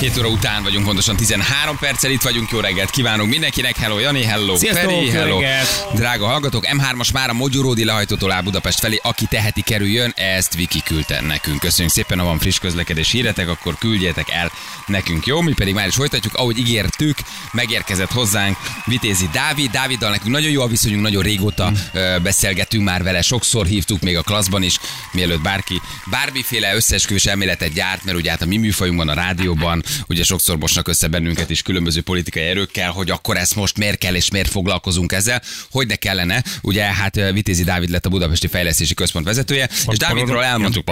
7 óra után vagyunk, pontosan 13 perccel itt vagyunk. Jó reggelt kívánunk mindenkinek. Hello Jani, hello Sziasztok, Feri, hello. reggelt. Drága hallgatók, M3-as már a Mogyoródi lehajtótól áll Budapest felé. Aki teheti, kerüljön, ezt Viki küldte nekünk. Köszönjük szépen, ha van friss közlekedés híretek, akkor küldjétek el nekünk, jó? Mi pedig már is folytatjuk, ahogy ígértük, megérkezett hozzánk Vitézi Dávid. Dáviddal nekünk nagyon jó a viszonyunk, nagyon régóta ö, beszélgetünk már vele, sokszor hívtuk még a klasszban is, mielőtt bárki bármiféle összeesküvés elméletet gyárt, mert ugye hát a mi műfajunkban, a rádióban, ugye sokszor mosnak össze bennünket is különböző politikai erőkkel, hogy akkor ezt most miért kell és miért foglalkozunk ezzel, hogy de kellene. Ugye hát ö, Vitézi Dávid lett a Budapesti Fejlesztési Központ vezetője, és Dávidról elmondtuk,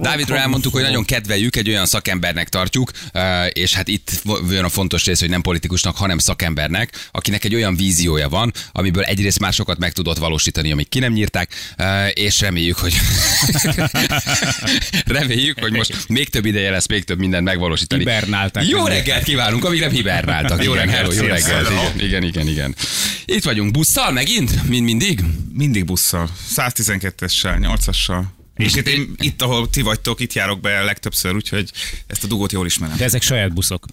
Dávidról elmondtuk, hogy nagyon kedveljük, egy olyan szakembernek tartjuk, ö, és hát itt jön a fontos rész, hogy nem politikusnak, hanem szakembernek, akinek egy olyan víziója van, amiből egyrészt már sokat meg tudott valósítani, amíg ki nem nyírták, ö, és reméljük, hogy reméljük, hogy most még több ideje lesz, még több mindent megvalósítani. Hibernáltak Jó reggelt kívánunk, amíg nem hibernáltak. Jó reggelt, jó reggelt. Igen, igen, igen, igen. Itt vagyunk busszal megint, mint mindig. Mindig busszal. 112-essel, 8-assal. És itt, én, itt, ahol ti vagytok, itt járok be legtöbbször, úgyhogy ezt a dugót jól ismerem. De ezek saját buszok.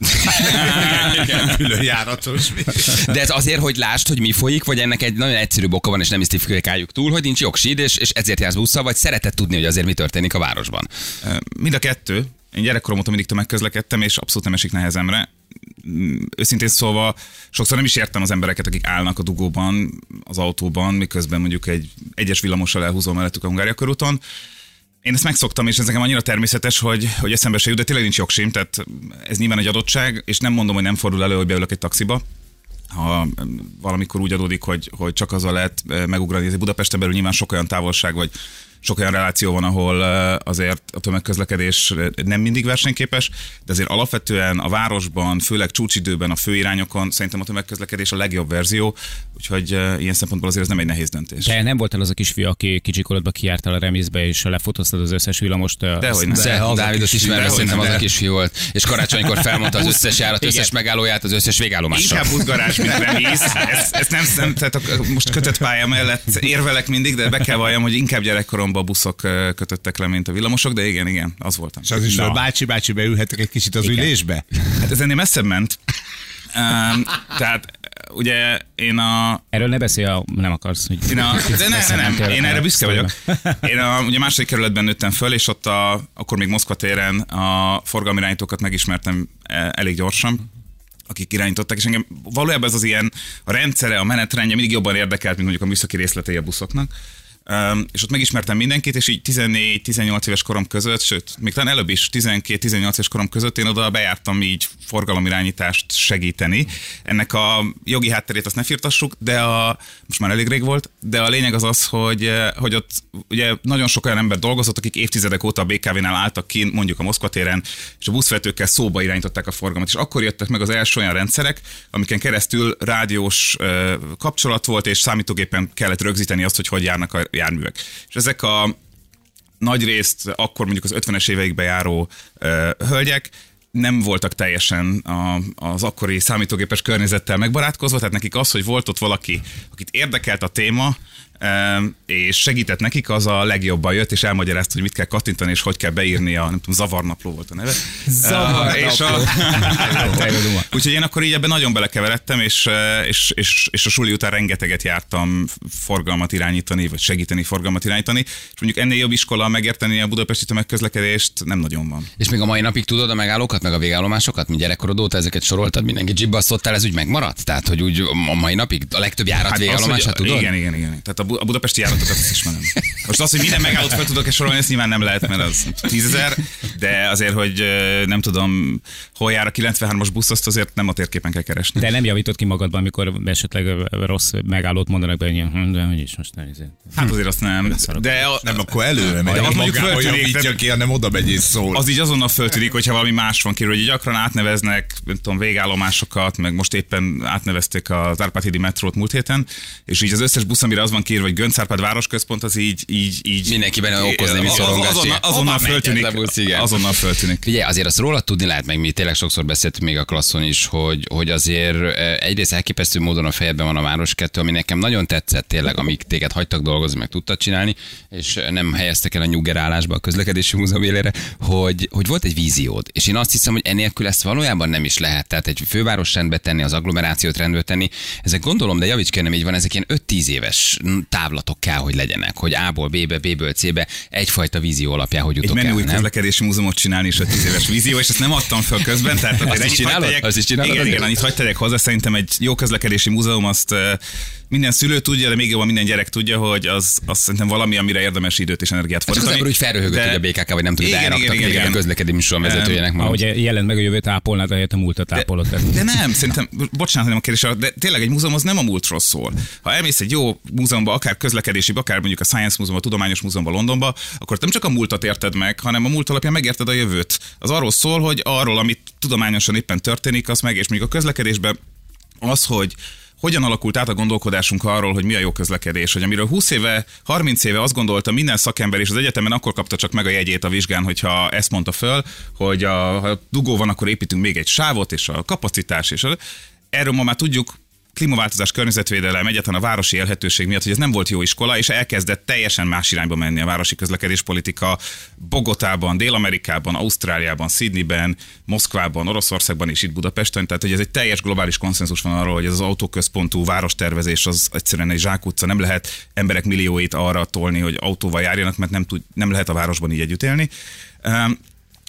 Külön járatos. De ez azért, hogy lásd, hogy mi folyik, vagy ennek egy nagyon egyszerű oka van, és nem isztifikáljuk túl, hogy nincs jogsíd, és, és ezért jársz busszal, vagy szereted tudni, hogy azért mi történik a városban. Mind a kettő. Én gyerekkorom óta mindig tömegközlekedtem, és abszolút nem esik nehezemre. Mm, Őszintén szólva, sokszor nem is értem az embereket, akik állnak a dugóban, az autóban, miközben mondjuk egy egyes villamossal elhúzom mellettük a Hungária körúton. Én ezt megszoktam, és ez nekem annyira természetes, hogy, hogy eszembe se jut, de tényleg nincs jogsim, tehát ez nyilván egy adottság, és nem mondom, hogy nem fordul elő, hogy beülök egy taxiba, ha valamikor úgy adódik, hogy, hogy csak azzal lehet eh, megugrani. Budapesten belül nyilván sok olyan távolság, vagy sok olyan reláció van, ahol azért a tömegközlekedés nem mindig versenyképes, de azért alapvetően a városban, főleg csúcsidőben, a főirányokon szerintem a tömegközlekedés a legjobb verzió, úgyhogy ilyen szempontból azért ez nem egy nehéz döntés. De nem voltál az a kisfiú, aki kicsikolodba kiártál a remészbe, és lefotóztad az összes villamost. Dehogy nem. De, az a Dávidot ismerve szerintem az a kisfiú volt. És karácsonykor felmondta az összes járat, összes megállóját, az összes végállomással. Inkább buzgarás, mint remész. Ez, ez nem, nem, tehát a, most kötött pálya mellett érvelek mindig, de be kell valljam, hogy inkább gyerekkoromban a buszok kötöttek le, mint a villamosok, de igen, igen, az voltam. És az is, hogy bácsi-bácsi beülhetek egy kicsit az Igen. ülésbe? Hát ez ennél messzebb ment. Um, tehát ugye én a, Erről ne beszélj, ha nem akarsz. Hogy én a, de ne, ne, nem, én erre büszke vagyok. Én a, ugye második kerületben nőttem föl, és ott a, akkor még Moszkva téren a forgalmi irányítókat megismertem e, elég gyorsan akik irányították, és engem valójában ez az ilyen a rendszere, a menetrendje mindig jobban érdekelt, mint mondjuk a műszaki részletei a buszoknak. És ott megismertem mindenkit, és így 14-18 éves korom között, sőt, még talán előbb is 12-18 éves korom között én oda bejártam így forgalomirányítást segíteni. Ennek a jogi hátterét azt ne firtassuk, de a, most már elég rég volt, de a lényeg az az, hogy, hogy ott ugye nagyon sok olyan ember dolgozott, akik évtizedek óta a BKV-nál álltak ki, mondjuk a Moszkva téren, és a buszvezetőkkel szóba irányították a forgalmat. És akkor jöttek meg az első olyan rendszerek, amiken keresztül rádiós kapcsolat volt, és számítógépen kellett rögzíteni azt, hogy hogy járnak a járművek. És ezek a nagy részt akkor mondjuk az 50-es éveikbe járó ö, hölgyek nem voltak teljesen a, az akkori számítógépes környezettel megbarátkozva, tehát nekik az, hogy volt ott valaki, akit érdekelt a téma, és segített nekik, az a legjobban jött, és elmagyarázta, hogy mit kell kattintani, és hogy kell beírni a, nem tudom, zavarnapló volt a neve. Zavarnapló. És a, Úgyhogy én akkor így ebben nagyon belekeveredtem, és, eh, és, és, és a suli után rengeteget jártam forgalmat irányítani, vagy segíteni forgalmat irányítani, és mondjuk ennél jobb iskola megérteni a budapesti tömegközlekedést nem nagyon van. És még a mai napig tudod a megállókat, meg a végállomásokat, mint gyerekkorod óta ezeket soroltad, mindenki dzsibbasztottál, ez úgy megmaradt? Tehát, hogy úgy a mai napig a legtöbb járat hát végállomását tudod? igen, igen, igen. Tehát a, bu- a budapesti járatokat azt ismerem. Most az, hogy minden megállót fel tudok-e sorolni, ezt nyilván nem lehet, mert az tízezer, de azért, hogy nem tudom, hol jár a 93-as busz, azt azért nem a térképen kell keresni. De nem javított ki magadban, amikor esetleg rossz megállót mondanak be, hogy hm, de hogy is most nem. izé. Hát azért azt nem. De a, Nem, akkor előre megy, az mondjuk javítja ki, hanem oda megy és szól. Az így azonnal föltűnik, hogyha valami más van kiről, hogy gyakran átneveznek, nem tudom, végállomásokat, meg most éppen átnevezték az Árpád-hídi metrót múlt héten, és így az összes busz, amire az van kiírva, hogy Göncz Árpád városközpont, az így, így, így Mindenkiben okoz némi szorongást, Azonnal, azonnal föltűnik, busz, igen. azonnal föltűnik. Ugye azért azt róla tudni lehet, meg mi tényleg sokszor beszéltünk még a klasszon is, hogy, hogy azért eh, egyrészt elképesztő módon a fejedben van a város kettő, ami nekem nagyon tetszett tényleg, amíg téged hagytak dolgozni, meg tudtad csinálni, és nem helyeztek el a nyuggerálásba a közlekedési múzeum élére, hogy, hogy volt egy víziód. És én azt hiszem, hogy enélkül ezt valójában nem is lehet. Tehát egy főváros rendbe tenni, az agglomerációt rendbe tenni, ezek gondolom, de javíts ki, nem így van, ezek ilyen 5-10 éves távlatok kell, hogy legyenek, hogy A-ból B-be, B-ből C-be egyfajta vízió alapján, hogy Egy jutok menő el, új nem? közlekedési múzeumot csinálni is a 10 éves vízió, és ezt nem adtam föl közben. Tehát azért is csinálod? tegyek- Azt is csinálod Igen, igen, annyit hagyd hozzá. Szerintem egy jó közlekedési múzeum azt minden szülő tudja, de még jobban minden gyerek tudja, hogy az, az szerintem valami, amire érdemes időt és energiát Csak az fordítani. ember úgy felröhögött, De- hogy a BKK, vagy nem tudod, elraktak igen, igen, igen, a igen. közlekedési műsor vezetőjének. ma. Ahogy jelent meg a jövőt ápolnád, ahelyett a múltat ápolod. Tehát- De nem, szerintem, bocsánat, nem a kérdés, de tényleg egy múzeum az nem a múltról szól. Ha elmész egy jó múzeumba, akár közlekedési, akár mondjuk a Science Múzeum, a Tudományos Múzeumban Londonba, akkor nem csak a múltat érted meg, hanem a múlt alapján megérted a jövőt. Az arról szól, hogy arról, amit tudományosan éppen történik, az meg, és mondjuk a közlekedésben az, hogy hogyan alakult át a gondolkodásunk arról, hogy mi a jó közlekedés, hogy amiről 20 éve, 30 éve azt gondolta minden szakember, és az egyetemen akkor kapta csak meg a jegyét a vizsgán, hogyha ezt mondta föl, hogy a, ha dugó van, akkor építünk még egy sávot, és a kapacitás, és a, erről ma már tudjuk, klímaváltozás, környezetvédelem, egyáltalán a városi élhetőség miatt, hogy ez nem volt jó iskola, és elkezdett teljesen más irányba menni a városi közlekedéspolitika Bogotában, Dél-Amerikában, Ausztráliában, Sydneyben, Moszkvában, Oroszországban és itt Budapesten. Tehát, hogy ez egy teljes globális konszenzus van arról, hogy ez az autóközpontú várostervezés az egyszerűen egy zsákutca. Nem lehet emberek millióit arra tolni, hogy autóval járjanak, mert nem, tud, nem lehet a városban így együtt élni.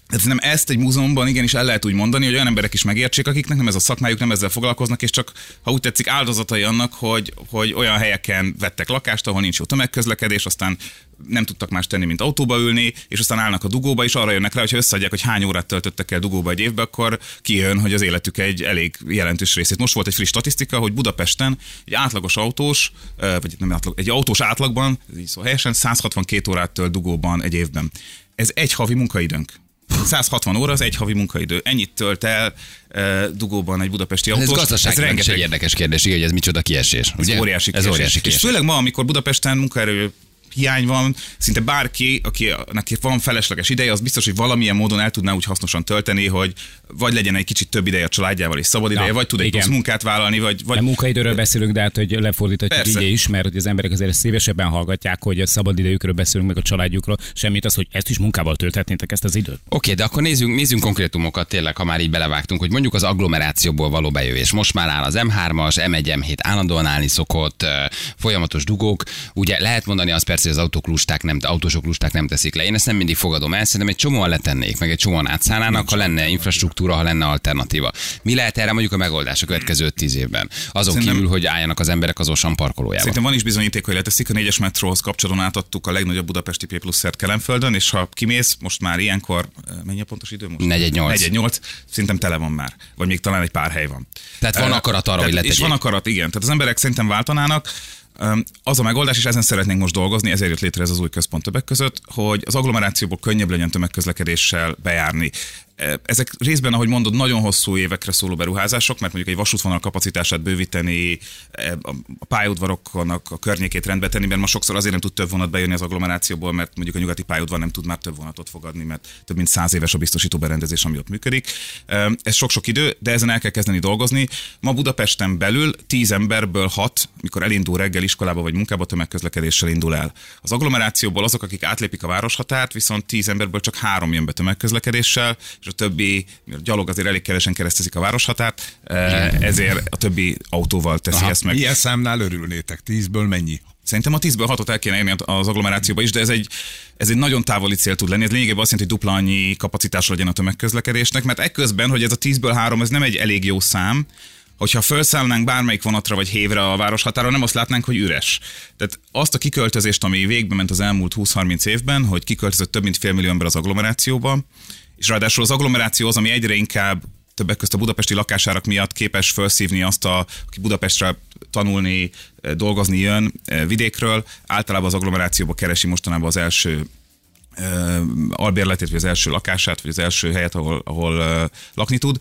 Tehát nem ezt egy múzeumban igenis el lehet úgy mondani, hogy olyan emberek is megértsék, akiknek nem ez a szakmájuk, nem ezzel foglalkoznak, és csak, ha úgy tetszik, áldozatai annak, hogy, hogy olyan helyeken vettek lakást, ahol nincs jó tömegközlekedés, aztán nem tudtak más tenni, mint autóba ülni, és aztán állnak a dugóba, és arra jönnek rá, hogy ha összeadják, hogy hány órát töltöttek el dugóba egy évbe, akkor kijön, hogy az életük egy elég jelentős részét. Most volt egy friss statisztika, hogy Budapesten egy átlagos autós, vagy nem átlag, egy autós átlagban, így szó helyesen, 162 órát tölt dugóban egy évben. Ez egy havi munkaidőnk. 160 óra az egy havi munkaidő. Ennyit tölt el e, dugóban egy budapesti Ez autós. gazdaságilag is egy érdekes kérdés, igen, hogy ez micsoda kiesés. Ez ugye? óriási ez kiesés. óriási És kiesés. főleg ma, amikor Budapesten munkaerő hiány van, szinte bárki, aki, neki van felesleges ideje, az biztos, hogy valamilyen módon el tudná úgy hasznosan tölteni, hogy vagy legyen egy kicsit több ideje a családjával és szabad ideje, Na, vagy tud egy plusz munkát vállalni, vagy, vagy A munkaidőről beszélünk, de hát, hogy lefordíthatjuk Persze. így is, mert hogy az emberek azért szívesebben hallgatják, hogy a szabadidejükről beszélünk, meg a családjukról, semmit az, hogy ezt is munkával tölthetnétek ezt az időt. Oké, de akkor nézzünk, nézzünk konkrétumokat tényleg, ha már így belevágtunk, hogy mondjuk az agglomerációból való bejövés. Most már áll az M3-as, M1, M7 állandóan állni szokott, folyamatos dugók. Ugye lehet mondani azt persze, hogy az autók lusták nem, autósok lusták nem teszik le. Én ezt nem mindig fogadom el, szerintem egy csomóan letennék, meg egy csomóan átszállnának, ha lenne infrastruktúra, ha lenne alternatíva. Mi lehet erre mondjuk a megoldás a következő 5-10 évben? Azon Szerintem- kívül, hogy álljanak az emberek az Osan parkolójában. Szerintem van is bizonyíték, hogy leteszik. A négyes metróhoz kapcsolódón átadtuk a legnagyobb budapesti P pluszert Kelenföldön, és ha kimész, most már ilyenkor, mennyi a pontos idő most? 418. 418, szerintem tele van már. Vagy még talán egy pár hely van. Tehát van akarat arra, hogy tehát- És letegyék. van akarat, igen. Tehát az emberek szerintem váltanának. Az a megoldás, és ezen szeretnénk most dolgozni, ezért jött létre ez az új központ többek között, hogy az agglomerációból könnyebb legyen tömegközlekedéssel bejárni. E, Ezek részben, ahogy mondod, nagyon hosszú évekre szóló beruházások, mert mondjuk egy vasútvonal kapacitását bővíteni, e, a pályaudvaroknak a környékét rendbe tenni, mert ma sokszor azért nem tud több vonat bejönni az agglomerációból, mert mondjuk a nyugati pályaudvar nem tud már több vonatot fogadni, mert több mint száz éves a biztosító berendezés, ami ott működik. E, Ez sok-sok idő, de ezen el kell kezdeni dolgozni. Ma Budapesten belül 10 emberből 6, mikor elindul reggel iskolába vagy munkába, tömegközlekedéssel indul el. Az agglomerációból azok, akik átlépik a városhatárt, viszont 10 emberből csak három jön be tömegközlekedéssel, és a többi, mivel gyalog azért elég kevesen keresztezik a városhatárt, eh, ezért a többi autóval teszi Aha. ezt meg. Ilyen számnál örülnétek. Tízből mennyi? Szerintem a 10-ből 6-ot el kéne érni az agglomerációba is, de ez egy, ez egy nagyon távoli cél tud lenni. Ez lényegében azt jelenti, hogy dupla annyi kapacitás legyen a tömegközlekedésnek, mert ekközben, hogy ez a 10-ből 3, ez nem egy elég jó szám, hogyha felszállnánk bármelyik vonatra vagy hévre a városhatáron, nem azt látnánk, hogy üres. Tehát azt a kiköltözést, ami végbe ment az elmúlt 20-30 évben, hogy kiköltözött több mint fél millió ember az agglomerációba, és ráadásul az agglomeráció az, ami egyre inkább többek közt a budapesti lakásárak miatt képes felszívni azt, a, aki Budapestre tanulni, eh, dolgozni jön eh, vidékről, általában az agglomerációba keresi mostanában az első ö, albérletét, vagy az első lakását, vagy az első helyet, ahol, ahol lakni tud.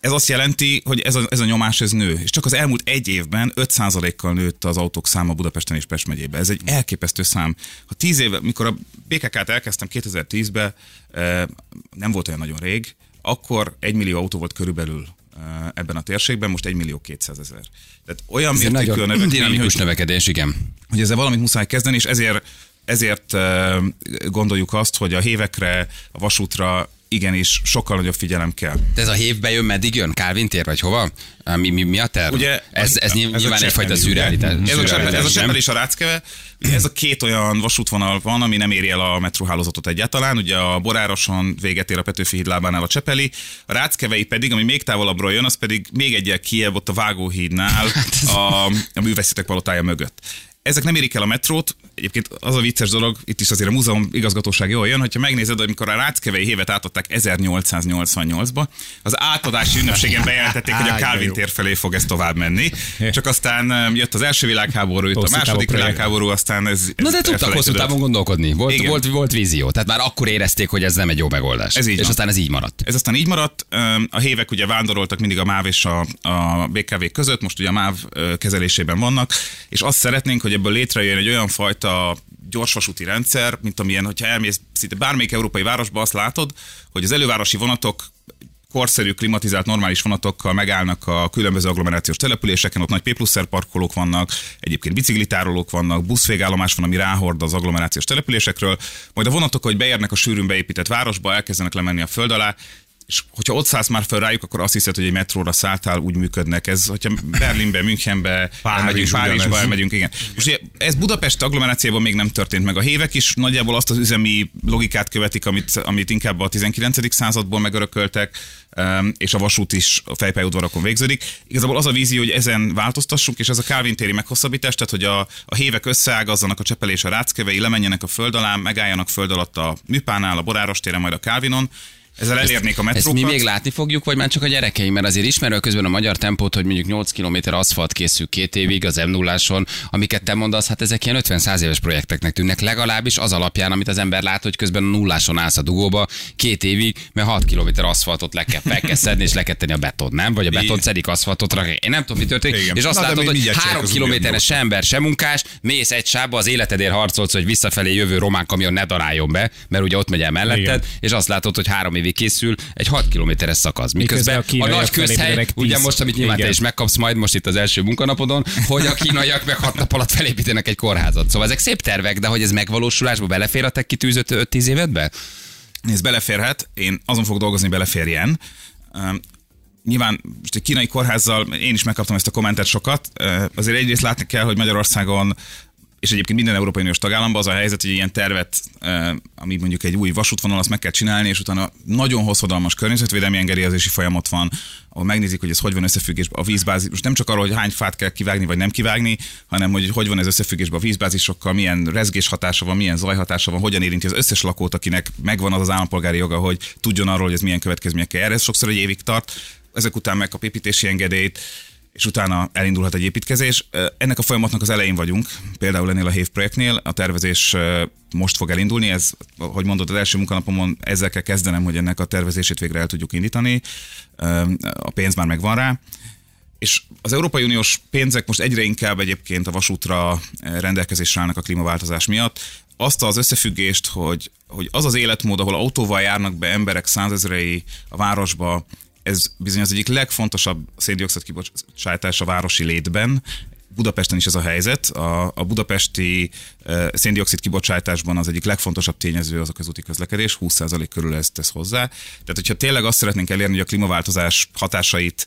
Ez azt jelenti, hogy ez a, ez a nyomás ez nő. És csak az elmúlt egy évben 5%-kal nőtt az autók száma Budapesten és Pest megyében. Ez egy elképesztő szám. Ha 10 éve, mikor a BKK-t elkezdtem 2010-ben, nem volt olyan nagyon rég, akkor egy millió autó volt körülbelül ebben a térségben, most 1 millió 200 ezer. Tehát olyan Ez mértékű a dinamikus hogy, növekedés, igen. hogy ezzel valamit muszáj kezdeni, és ezért, ezért eh, gondoljuk azt, hogy a hévekre, a vasútra igenis sokkal nagyobb figyelem kell. De ez a hévbe jön, meddig jön? Kálvin tér, vagy hova? Mi, mi, mi a terv? Ugye, ez, ez, nyilván a egyfajta Csepeli, ugye? szürrealitás. Ez a ez? Csepel és a Ráckeve. Ugye ez a két olyan vasútvonal van, ami nem éri el a metróhálózatot egyáltalán. Ugye a Borároson véget ér a Petőfi híd lábánál a Csepeli, a Ráckevei pedig, ami még távolabbról jön, az pedig még egyel kiebb ott a Vágóhídnál a, a művészetek palotája mögött. Ezek nem érik el a metrót, egyébként az a vicces dolog, itt is azért a múzeum igazgatóság jól jön, hogyha megnézed, amikor a Ráckevei hévet átadták 1888-ba, az átadási ünnepségen bejelentették, hogy a Calvin tér felé fog ez tovább menni. Csak aztán um, jött az első világháború, jött a második világháború, aztán ez, ez Na de tudtak hosszú távon gondolkodni. Volt, Igen. volt, volt vízió. Tehát már akkor érezték, hogy ez nem egy jó megoldás. Ez így és van. aztán ez így maradt. Ez aztán így maradt. Öm, A hévek ugye vándoroltak mindig a MÁV és a, a BKV között, most ugye a MÁV kezelésében vannak, és azt szeretnénk, hogy ebből létrejön egy olyan fajta gyorsvasúti rendszer, mint amilyen, hogyha elmész szinte bármelyik európai városba, azt látod, hogy az elővárosi vonatok korszerű, klimatizált, normális vonatokkal megállnak a különböző agglomerációs településeken, ott nagy P parkolók vannak, egyébként biciklitárolók vannak, buszvégállomás van, ami ráhord az agglomerációs településekről, majd a vonatok, hogy beérnek a sűrűn beépített városba, elkezdenek lemenni a föld alá, és hogyha ott szállsz már fel rájuk, akkor azt hiszed, hogy egy metróra szálltál, úgy működnek. Ez, hogyha Berlinbe, Münchenbe, Párizs elmegyünk, Párizsba, elmegyünk, igen. Most ugye ez Budapest agglomerációban még nem történt meg. A hévek is nagyjából azt az üzemi logikát követik, amit, amit inkább a 19. századból megörököltek, és a vasút is a fejpályaudvarakon végződik. Igazából az a vízió, hogy ezen változtassunk, és ez a Calvin téri meghosszabbítás, tehát hogy a, a hévek összeágazzanak a Csepel és a Ráckevei, lemenjenek a föld alá, megálljanak föld alatt a Műpánál, a Boráros téren, majd a Calvinon, ezzel elérnék a Ezt metrókat. mi még látni fogjuk, vagy már csak a gyerekeim? Mert azért ismerő közben a magyar tempót, hogy mondjuk 8 km aszfalt készül két évig az m 0 amiket te mondasz, hát ezek ilyen 50-100 éves projekteknek tűnnek, legalábbis az alapján, amit az ember lát, hogy közben a nulláson állsz a dugóba két évig, mert 6 km aszfaltot le kell, fel kell szedni, és le kell tenni a beton, nem? Vagy a beton szedik aszfaltot rak. Én nem tudom, mi történik. Igen. És azt Na, látod, hogy mindjárt 3 csinálkozunk kilométeres se ember, se munkás, mész egy sávba, az életedért harcolsz, hogy visszafelé jövő román kamion ne daráljon be, mert ugye ott megy el melletted, Igen. és azt látod, hogy három évig készül egy 6 kilométeres szakasz. Miközben, Miközben a a, nagy közhely, ugye most, amit nyilván te is megkapsz majd most itt az első munkanapodon, hogy a kínaiak meg 6 nap alatt felépítenek egy kórházat. Szóval ezek szép tervek, de hogy ez megvalósulásba belefér a te kitűzött 5-10 évedbe? Nézd, beleférhet, én azon fogok dolgozni, beleférjen. Üm, Nyilván most egy kínai kórházzal, én is megkaptam ezt a kommentet sokat, azért egyrészt látni kell, hogy Magyarországon és egyébként minden Európai Uniós tagállamban az a helyzet, hogy ilyen tervet, ami mondjuk egy új vasútvonal, azt meg kell csinálni, és utána nagyon hosszadalmas környezetvédelmi engedélyezési folyamat van, ahol megnézik, hogy ez hogy van összefüggésben a vízbázis. Most nem csak arról, hogy hány fát kell kivágni, vagy nem kivágni, hanem hogy hogy van ez összefüggésben a vízbázisokkal, milyen rezgés hatása van, milyen zajhatása van, hogyan érinti az összes lakót, akinek megvan az az állampolgári joga, hogy tudjon arról, hogy ez milyen következményekkel jár. Ez sokszor egy évig tart, ezek után megkap építési engedélyt, és utána elindulhat egy építkezés. Ennek a folyamatnak az elején vagyunk, például ennél a HÉV projektnél. A tervezés most fog elindulni, ez, hogy mondod, az első munkanapomon ezzel kell kezdenem, hogy ennek a tervezését végre el tudjuk indítani. A pénz már megvan rá. És az Európai Uniós pénzek most egyre inkább egyébként a vasútra rendelkezésre állnak a klímaváltozás miatt. Azt az összefüggést, hogy, hogy az az életmód, ahol autóval járnak be emberek százezrei a városba, ez bizony az egyik legfontosabb széndiokszid kibocsátás a városi létben. Budapesten is ez a helyzet. A, a budapesti uh, széndiokszid kibocsátásban az egyik legfontosabb tényező az a közúti közlekedés, 20% körül ezt tesz hozzá. Tehát, hogyha tényleg azt szeretnénk elérni, hogy a klímaváltozás hatásait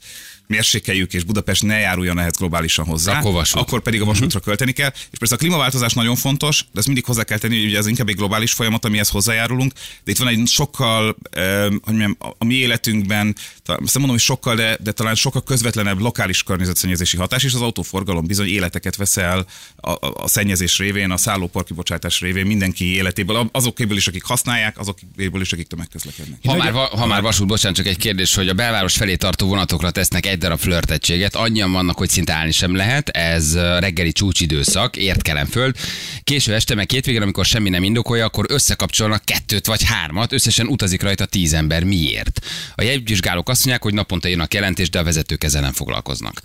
mérsékeljük, és Budapest ne járuljon ehhez globálisan hozzá, Akkor vasút. akkor pedig a vasútra költeni kell. És persze a klímaváltozás nagyon fontos, de ezt mindig hozzá kell tenni, hogy ugye ez inkább egy globális folyamat, amihez hozzájárulunk, de itt van egy sokkal, eh, hogy mondjam, a, mi életünkben, talán, azt mondom, hogy sokkal, de, de talán sokkal közvetlenebb lokális környezetszennyezési hatás, és az autóforgalom bizony életeket vesz el a, a, a szennyezés révén, a szállóparkibocsátás révén, mindenki életéből, azokéből is, akik használják, azokéből is, akik tömegközlekednek. Ha már, ha már vasút, bocsánat, csak egy kérdés, hogy a belváros felé tartó vonatokra tesznek egy darab flörtegységet, annyian vannak, hogy szinte állni sem lehet, ez reggeli csúcsidőszak, értkelem föld. Késő este, meg két végén, amikor semmi nem indokolja, akkor összekapcsolnak kettőt vagy hármat, összesen utazik rajta tíz ember. Miért? A jegyvizsgálók azt mondják, hogy naponta írnak jelentést, de a vezetők ezzel nem foglalkoznak.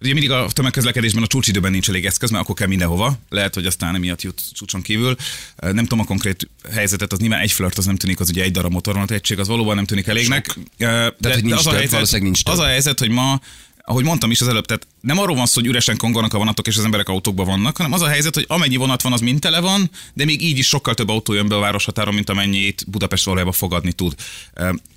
Ugye mindig a tömegközlekedésben a csúcsidőben nincs elég eszköz, mert akkor kell mindenhova. Lehet, hogy aztán emiatt jut csúcson kívül. Nem tudom a konkrét helyzetet, az nyilván egy flirt, az nem tűnik, az ugye egy darab motorvonat egység, az valóban nem tűnik elégnek. De, hogy nincs az, a több, helyzet, valószínűleg nincs több. az a helyzet, hogy ma ahogy mondtam is az előbb, tehát nem arról van szó, hogy üresen kongolnak a vonatok és az emberek autókban vannak, hanem az a helyzet, hogy amennyi vonat van, az mind tele van, de még így is sokkal több autó jön be a városhatáron, mint amennyit Budapest valójában fogadni tud.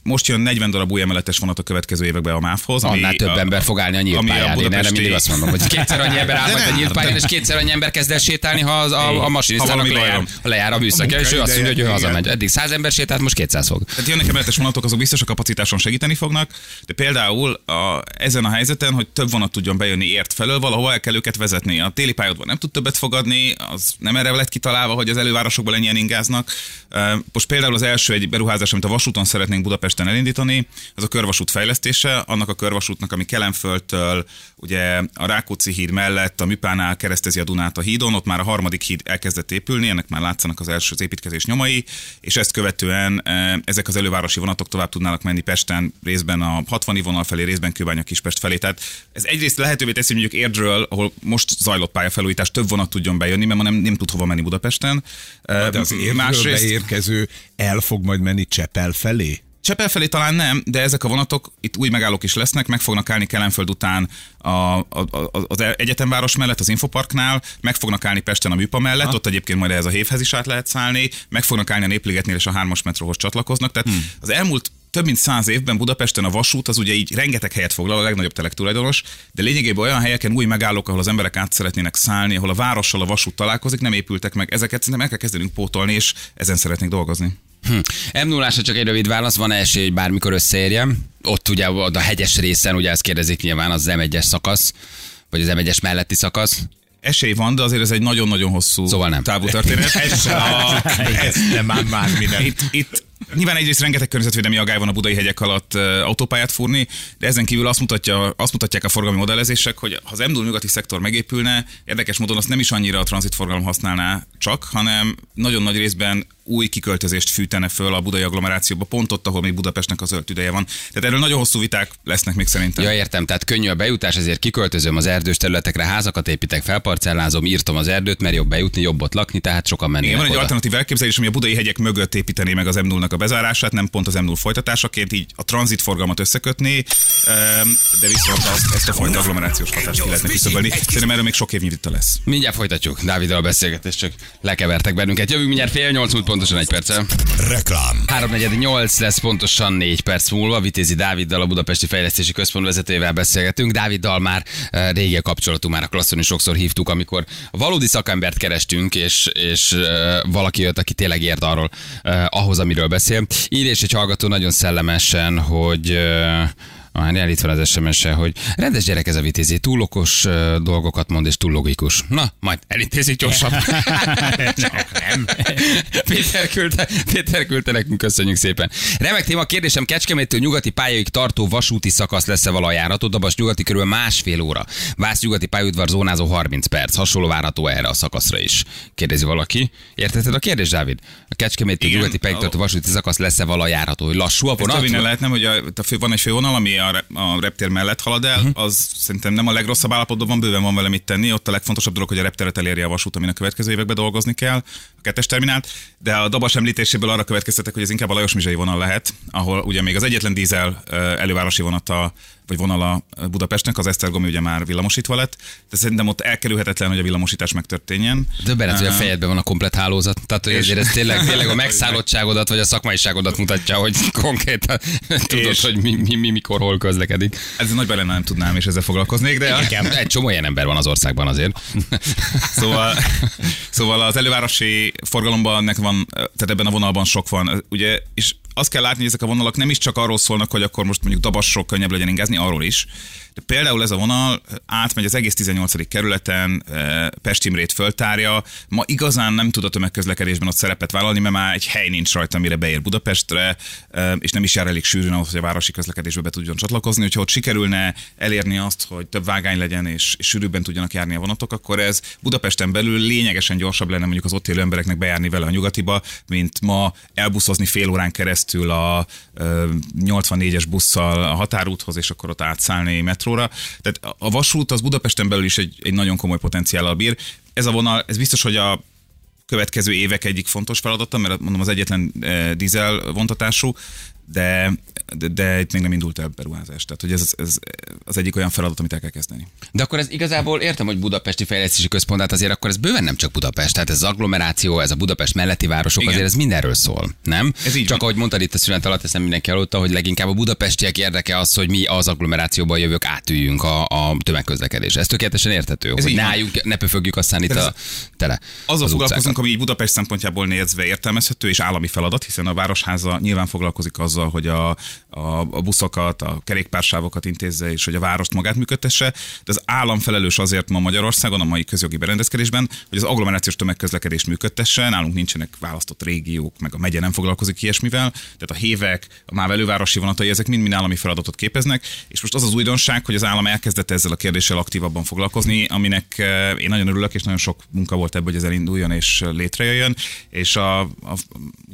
Most jön 40 darab új emeletes vonat a következő években a MÁV-hoz. ami Annál több a- ember fog állni a a nyíltpályán. Én erre budapesti- mindig azt mondom, hogy kétszer annyi ember áll a de- és kétszer annyi ember kezd el sétálni, ha az, a, a masinisztának lejár, lejár a műszakja, és ő azt mondja, hogy ő igen. hazamegy. Eddig 100 ember sétált, most 200 fog. Tehát jönnek emeletes vonatok, azok biztos a kapacitáson segíteni fognak, de például a, ezen a helyzeten, hogy több vonat tudjon bejönni ért felől, valahol el kell őket vezetni. A téli pályadban nem tud többet fogadni, az nem erre lett kitalálva, hogy az elővárosokból ennyien ingáznak. Most például az első egy beruházás, amit a vasúton szeretnénk Budapesten elindítani, az a körvasút fejlesztése, annak a körvasútnak, ami Kelenföldtől, ugye a Rákóczi híd mellett, a Műpánál keresztezi a Dunát a hídon, ott már a harmadik híd elkezdett épülni, ennek már látszanak az első az építkezés nyomai, és ezt követően ezek az elővárosi vonatok tovább tudnának menni Pesten, részben a 60 vonal felé, részben Kőbánya Kispest felé. Tehát ez egyrészt lehetővé teszi, hogy mondjuk Érdről, ahol most zajlott pályafelújítás, több vonat tudjon bejönni, mert ma nem, nem tud hova menni Budapesten. E, De az érről beérkező el fog majd menni Csepel felé? Csepel felé talán nem, de ezek a vonatok, itt új megállók is lesznek, meg fognak állni Kelenföld után a, a, a, az egyetemváros mellett, az Infoparknál, meg fognak állni Pesten a Műpa mellett, ha. ott egyébként majd ehhez a hévhez is át lehet szállni, meg fognak állni a Népligetnél és a hármas metróhoz csatlakoznak. Tehát hmm. az elmúlt több mint száz évben Budapesten a vasút az ugye így rengeteg helyet foglal, a legnagyobb telektulajdonos, de lényegében olyan helyeken új megállók, ahol az emberek át szeretnének szállni, ahol a várossal a vasút találkozik, nem épültek meg. Ezeket szerintem el kell kezdenünk pótolni, és ezen szeretnék dolgozni. Hm. m 0 csak egy rövid válasz, van esély, hogy bármikor összeérjem? Ott ugye a hegyes részen, ugye ezt kérdezik nyilván, az M1-es szakasz, vagy az M1-es melletti szakasz. Esély van, de azért ez egy nagyon-nagyon hosszú Szóval nem. távú történet. Ez a, Ez nem már, már minden. itt, itt nyilván egyrészt rengeteg környezetvédelmi agály van a budai hegyek alatt autópályát fúrni, de ezen kívül azt, mutatja, azt mutatják a forgalmi modellezések, hogy ha az m nyugati szektor megépülne, érdekes módon azt nem is annyira a tranzitforgalom használná csak, hanem nagyon nagy részben új kiköltözést fűtene föl a budai agglomerációba, pont ott, ahol még Budapestnek az zöld tüdeje van. Tehát erről nagyon hosszú viták lesznek még szerintem. Ja, értem, tehát könnyű a bejutás, ezért kiköltözöm az erdős területekre, házakat építek, felparcellázom, írtom az erdőt, mert jobb bejutni, jobb ott lakni, tehát sokan mennének Igen, van egy oda. alternatív elképzelés, ami a budai hegyek mögött építené meg az m a bezárását, nem pont az M0 folytatásaként, így a tranzitforgalmat összekötni, ehm, de viszont azt, ezt a fajta agglomerációs hatást ki lehetne küszöbölni. Szerintem erről még sok évnyi vita lesz. Mindjárt folytatjuk. Dáviddal a beszélgetést, csak lekevertek bennünket. Jövünk mindjárt fél nyolc múlt pontosan egy perccel. Reklám. 348 lesz pontosan négy perc múlva. Vitézi Dáviddal, a Budapesti Fejlesztési Központ vezetőjével beszélgetünk. Dáviddal már uh, régi a kapcsolatunk, már a klasszon is sokszor hívtuk, amikor valódi szakembert kerestünk, és, és uh, valaki jött, aki tényleg ért arról, uh, ahhoz, amiről beszél. Ír és egy hallgató nagyon szellemesen, hogy már itt van az sms -e, hogy rendes gyerek ez a vitézi, túl okos dolgokat mond, és túl logikus. Na, majd elintézik gyorsan. nem. Péter küldte, Péter küldte nekünk, köszönjük szépen. Remek téma, kérdésem, Kecskeméttől nyugati pályaig tartó vasúti szakasz lesz-e valajárató, Dabas nyugati körülbelül másfél óra. Vász nyugati pályaudvar zónázó 30 perc. Hasonló várható erre a szakaszra is. Kérdezi valaki. Értetted a kérdést, Dávid? A Kecskeméttől Igen. nyugati pályaig tartó vasúti szakasz lesz-e valajárató, hogy lassú a vonat? lehet, nem, hogy a, a fő, van egy fővonal, ami a, a reptér mellett halad el, uh-huh. az szerintem nem a legrosszabb állapotban van, bőven van vele mit tenni. Ott a legfontosabb dolog, hogy a repteret elérje a vasút, amin a következő években dolgozni kell, a kettes terminált. De a Dabas említéséből arra következtetek, hogy ez inkább a Lajos Mizsai vonal lehet, ahol ugye még az egyetlen dízel elővárosi vonata vagy vonala Budapestnek, az Esztergomi ugye már villamosítva lett, de szerintem ott elkerülhetetlen, hogy a villamosítás megtörténjen. Döbbenet, hogy a fejedben van a komplet hálózat. Tehát, hogy És- ez tényleg, tényleg a megszállottságodat, vagy a szakmaiságodat mutatja, hogy konkrétan tudod, És- hogy mi, mi, mi, mikor, hol közlekedik. Ez nagy bele nem tudnám, és ezzel foglalkoznék, de Igen, egy csomó ilyen ember van az országban azért. Szóval, szóval az elővárosi forgalomban ennek van, tehát ebben a vonalban sok van. Ugye, és azt kell látni, hogy ezek a vonalak nem is csak arról szólnak, hogy akkor most mondjuk Dabasról könnyebb legyen ingázni, arról is. De például ez a vonal átmegy az egész 18. kerületen, eh, Pestimrét föltárja. Ma igazán nem tud a tömegközlekedésben ott szerepet vállalni, mert már egy hely nincs rajta, mire beér Budapestre, eh, és nem is jár elég sűrűn ahhoz, hogy a városi közlekedésbe be tudjon csatlakozni. Hogyha ott sikerülne elérni azt, hogy több vágány legyen és, és sűrűbben tudjanak járni a vonatok, akkor ez Budapesten belül lényegesen gyorsabb lenne mondjuk az ott élő embereknek bejárni vele a nyugatiba, mint ma elbuszozni fél órán keresztül a ö, 84-es busszal a határúthoz, és akkor ott átszállni metróra. Tehát a vasút az Budapesten belül is egy, egy nagyon komoly potenciállal bír. Ez a vonal, ez biztos, hogy a következő évek egyik fontos feladata, mert mondom az egyetlen e, dízel vontatású, de, de, de itt még nem indult el beruházás. Tehát, hogy ez, ez az egyik olyan feladat, amit el kell kezdeni. De akkor ez igazából értem, hogy Budapesti Fejlesztési Központ, hát azért akkor ez bőven nem csak Budapest, tehát ez az agglomeráció, ez a Budapest melletti városok, Igen. azért ez mindenről szól, nem? Ez így csak van. ahogy mondtad itt a szünet alatt, ezt nem mindenki hallotta, hogy leginkább a budapestiek érdeke az, hogy mi az agglomerációban jövők átüljünk a, a tömegközlekedésre. Ez tökéletesen érthető, Ez hogy ne álljunk, ne pöfögjük aztán itt Ez- a tele. Azzal az foglalkozunk, ami így Budapest szempontjából nézve értelmezhető és állami feladat, hiszen a Városháza nyilván foglalkozik azzal, hogy a, a, a buszokat, a kerékpársávokat intézze, és hogy a várost magát működtesse. De az állam felelős azért ma Magyarországon, a mai közjogi berendezkedésben, hogy az agglomerációs tömegközlekedést működtesse. Nálunk nincsenek választott régiók, meg a megye nem foglalkozik ilyesmivel. Tehát a hévek, a MÁV elővárosi vonatai, ezek mind-mind állami feladatot képeznek. És most az az újdonság, hogy az állam elkezdett ezzel a kérdéssel aktívabban foglalkozni, aminek eh, én nagyon örülök, és nagyon sok munka volt ebből, hogy ez elinduljon és létrejöjjön. És a, a,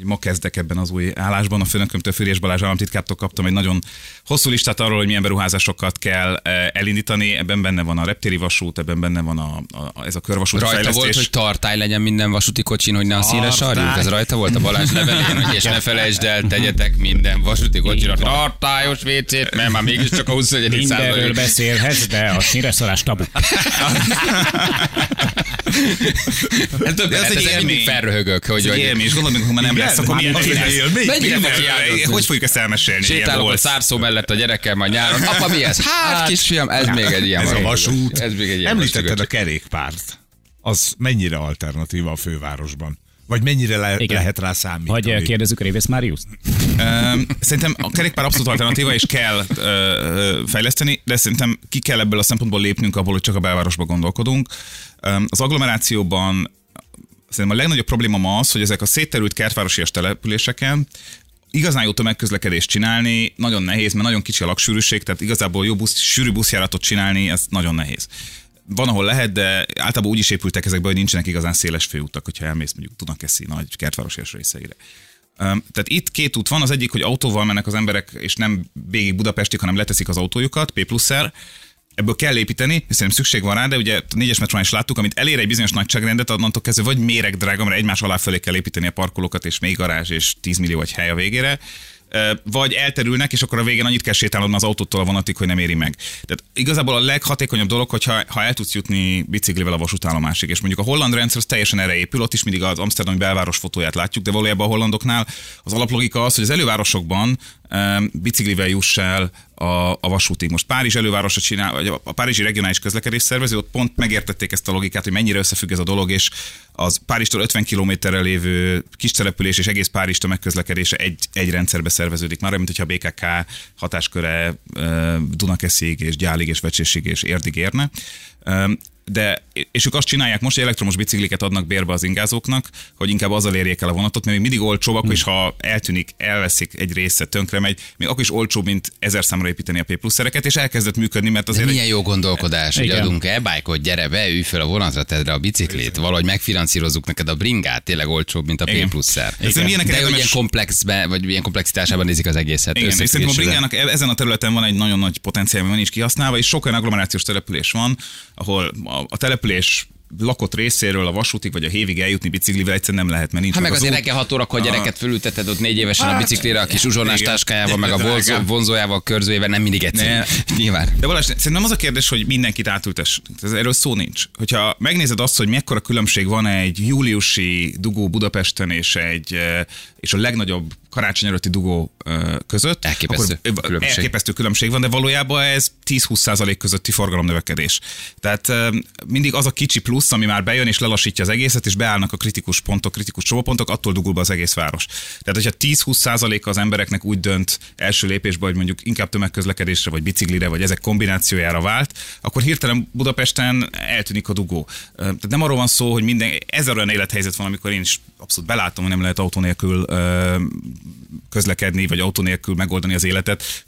ma kezdek ebben az új állásban. A főnökömtől Füriyes Balázs államtitkártól kaptam egy nagyon hosszú listát arról, hogy milyen beruházásokat kell eh, elindítani. Ebben benne van a reptéri vasút, ebben benne van a, a, ez a körvasút Rajta fejlesztés. volt, hogy tartály legyen minden vasúti kocsin, hogy ne a színe sarjuk. Ez rajta volt a Balázs levelén, hogy és ne felejtsd el, tegyetek minden vasúti kocsira tartályos WC-t, mert már mégiscsak a 21. Mindenről század. beszélhetsz, de a színre szarás tabu. Ez több, ez ez egy mindig élmény. felröhögök, hogy, Ez egy élmény, és gondolom, hogy ha már nem lesz, akkor Hát milyen élmény. Mennyire Milyen- fog Hogy fogjuk ezt elmesélni? Sétálok a szárszó mellett a gyerekkel majd nyáron. Apa, mi ez? Hát, kisfiam, ez még egy ilyen Ez a vasút. Ez még egy ilyen Említetted a kerékpárt. Az mennyire alternatíva a fővárosban? Vagy mennyire le- Igen. lehet rá számítani? Vagy kérdezzük a Révész Máriusz? Öm, Szerintem a kerékpár abszolút alternatíva, és kell ö, ö, fejleszteni, de szerintem ki kell ebből a szempontból lépnünk abból, hogy csak a belvárosba gondolkodunk. Az agglomerációban szerintem a legnagyobb probléma ma az, hogy ezek a szétterült kertvárosias településeken igazán jó tömegközlekedést csinálni nagyon nehéz, mert nagyon kicsi a laksűrűség, tehát igazából jó busz, sűrű buszjáratot csinálni, ez nagyon nehéz. Van, ahol lehet, de általában úgy is épültek ezekbe, hogy nincsenek igazán széles főutak, hogyha elmész mondjuk Dunakeszi nagy kertvárosias részeire. Tehát itt két út van, az egyik, hogy autóval mennek az emberek, és nem végig Budapestig, hanem leteszik az autójukat, P pluszer. Ebből kell építeni, szerintem szükség van rá, de ugye a négyes metrón is láttuk, amit elér egy bizonyos nagyságrendet, onnantól kezdve vagy méreg drága, mert egymás alá fölé kell építeni a parkolókat, és még garázs, és 10 millió egy hely a végére vagy elterülnek, és akkor a végén annyit kell sétálnod az autótól a vonatig, hogy nem éri meg. Tehát igazából a leghatékonyabb dolog, hogyha ha el tudsz jutni biciklivel a vasútállomásig, és mondjuk a holland rendszer az teljesen erre épül, ott is mindig az Amsterdami belváros fotóját látjuk, de valójában a hollandoknál az alaplogika az, hogy az elővárosokban biciklivel juss el a, a vasútig. Most Párizs elővárosa csinál, vagy a Párizsi regionális közlekedés szervező, ott pont megértették ezt a logikát, hogy mennyire összefügg ez a dolog, és az Párizstól 50 kilométerre lévő kis település és egész Párizs tömegközlekedése egy, egy rendszerbe szerveződik már, mint hogyha a BKK hatásköre Dunakeszig és Gyálig és Vecsésig és Érdig érne. De, és ők azt csinálják most, hogy elektromos bicikliket adnak bérbe az ingázóknak, hogy inkább azzal érjék el a vonatot, mert még mindig olcsóbb, akkor is, ha eltűnik, elveszik egy része, tönkre megy, még akkor is olcsóbb, mint ezer számra építeni a P pluszereket, és elkezdett működni, mert De azért milyen jó gondolkodás, hogy Igen. adunk e-bike-ot, gyere be, ülj fel a vonatra, tedd rá a biciklit, valahogy megfinanszírozzuk neked a bringát, tényleg olcsóbb, mint a P pluszer. De hogy érdemes- ilyen komplexbe, vagy ilyen komplexitásában nézik az egészet. Igen, és szerintem a bringának e- ezen a területen van egy nagyon nagy potenciál, ami nincs kihasználva, és sok olyan agglomerációs település van, ahol a, a település lakott részéről a vasútig vagy a hévig eljutni biciklivel egyszerűen nem lehet, mert nincs Hát meg az azért reggel 6 órakor a gyereket fölülteted ott négy évesen a biciklire, a kis uzsonnás táskájával, meg a vonzó, vonzójával, körzőjével nem mindig egyszerű. Ne. Nyilván. De Balázs, szerintem az a kérdés, hogy mindenkit átültes. Ez erről szó nincs. Hogyha megnézed azt, hogy mekkora különbség van egy júliusi dugó Budapesten és egy és a legnagyobb karácsony előtti dugó között, Elképesztő akkor, különbség. elképesztő különbség van, de valójában ez 10-20% közötti forgalomnövekedés. Tehát mindig az a kicsi plusz, ami már bejön és lelassítja az egészet, és beállnak a kritikus pontok, kritikus csomópontok, attól dugul be az egész város. Tehát, hogyha 10-20% az embereknek úgy dönt első lépésben, hogy mondjuk inkább tömegközlekedésre, vagy biciklire, vagy ezek kombinációjára vált, akkor hirtelen Budapesten eltűnik a dugó. Tehát nem arról van szó, hogy minden, ezer olyan élethelyzet van, amikor én is abszolút belátom, hogy nem lehet autó nélkül közlekedni, vagy autó nélkül megoldani az életet.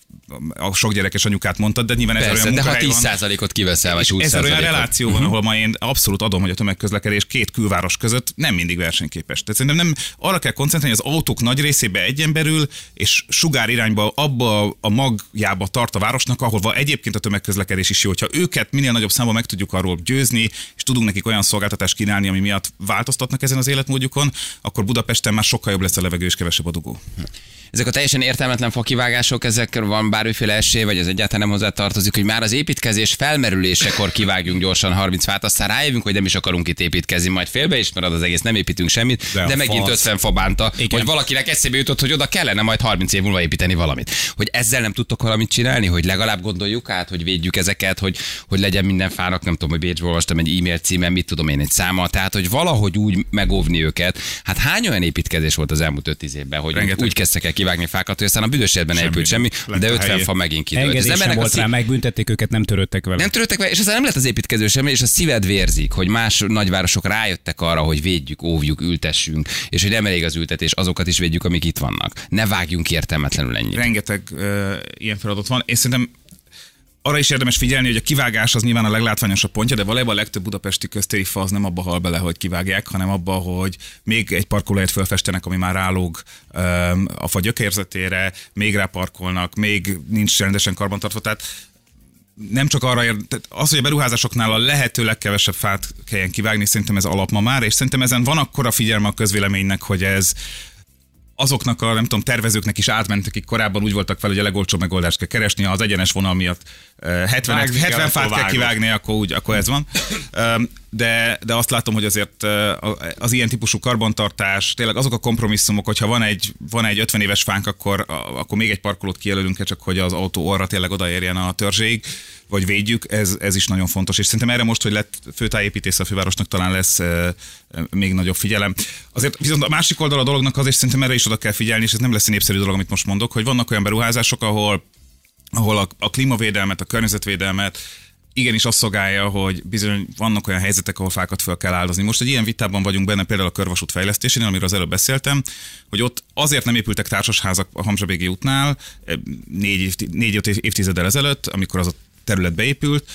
A sok gyerekes anyukát mondtad, de nyilván Persze, olyan de ha munkahely van. 10%-ot kiveszel, vagy És 20%-ot. ezer olyan reláció Mhm. van, ahol ma én abszolút adom, hogy a tömegközlekedés két külváros között nem mindig versenyképes. Tehát szerintem nem arra kell koncentrálni, hogy az autók nagy részébe egy emberül, és sugár irányba abba a magjába tart a városnak, ahol egyébként a tömegközlekedés is jó. Hogyha őket minél nagyobb számban meg tudjuk arról győzni, és tudunk nekik olyan szolgáltatást kínálni, ami miatt változtatnak ezen az életmódjukon, akkor Budapesten már sokkal jobb lesz a levegő és kevesebb a dugó. Ezek a teljesen értelmetlen fakivágások, ezek van bármiféle esély, vagy ez egyáltalán nem hozzá tartozik, hogy már az építkezés felmerülésekor kivágjunk gyorsan 30 fát, aztán rájövünk, hogy nem is akarunk itt építkezni, majd félbe is marad az egész, nem építünk semmit, de, De megint fasz. 50 fa bánta, Igen. hogy valakinek eszébe jutott, hogy oda kellene majd 30 év múlva építeni valamit. Hogy ezzel nem tudtok valamit csinálni, hogy legalább gondoljuk át, hogy védjük ezeket, hogy, hogy legyen minden fának, nem tudom, hogy Bécsből olvastam egy e-mail címen, mit tudom én, egy száma, tehát hogy valahogy úgy megóvni őket. Hát hány olyan építkezés volt az elmúlt 5 évben, hogy Rengeteg. úgy kezdtek el kivágni fákat, hogy aztán a büdös életben nem épült semmi, de a 50 helyén. fa megint kidőlt. Embernek a volt szív- rá, megbüntették őket, nem törődtek vele. nem törődtek vele, és aztán nem lett az építkező semmi, és a szíved vérzik, hogy más nagyvárosok rájöttek arra, hogy védjük, óvjuk, ültessünk, és hogy nem elég az ültetés, azokat is védjük, amik itt vannak. Ne vágjunk értelmetlenül ennyit. rengeteg uh, ilyen feladat van, és szerintem arra is érdemes figyelni, hogy a kivágás az nyilván a leglátványosabb pontja, de valójában a legtöbb budapesti köztéri fa az nem abba hal bele, hogy kivágják, hanem abba, hogy még egy parkolóhelyet fölfestenek, ami már rálóg um, a fa gyökérzetére, még ráparkolnak, még nincs rendesen karbantartva. Tehát nem csak arra ér, tehát az, hogy a beruházásoknál a lehető legkevesebb fát kelljen kivágni, szerintem ez alap ma már, és szerintem ezen van akkora figyelme a közvéleménynek, hogy ez azoknak a, nem tudom, tervezőknek is átment, akik korábban úgy voltak fel, hogy a legolcsóbb megoldást kell keresni, ha az egyenes vonal miatt eh, 70, Vágni kell, 70 fát kell kivágni, akkor, úgy, akkor ez van. De, de azt látom, hogy azért eh, az ilyen típusú karbantartás, tényleg azok a kompromisszumok, hogyha van egy, van egy 50 éves fánk, akkor, akkor még egy parkolót kijelölünk, csak hogy az autó orra tényleg odaérjen a törzséig, vagy védjük, ez, ez is nagyon fontos. És szerintem erre most, hogy lett főtájépítész a fővárosnak, talán lesz e, még nagyobb figyelem. Azért viszont a másik oldal a dolognak az, és szerintem erre is oda kell figyelni, és ez nem lesz egy népszerű dolog, amit most mondok, hogy vannak olyan beruházások, ahol ahol a, a klímavédelmet, a környezetvédelmet igenis azt szolgálja, hogy bizony vannak olyan helyzetek, ahol fákat fel kell áldozni. Most egy ilyen vitában vagyunk benne például a körvasút fejlesztésénél, amiről az előbb beszéltem, hogy ott azért nem épültek társasházak a Hamzsabégi útnál eh, négy, négy-öt év- évtizeddel ezelőtt, amikor az a terület beépült,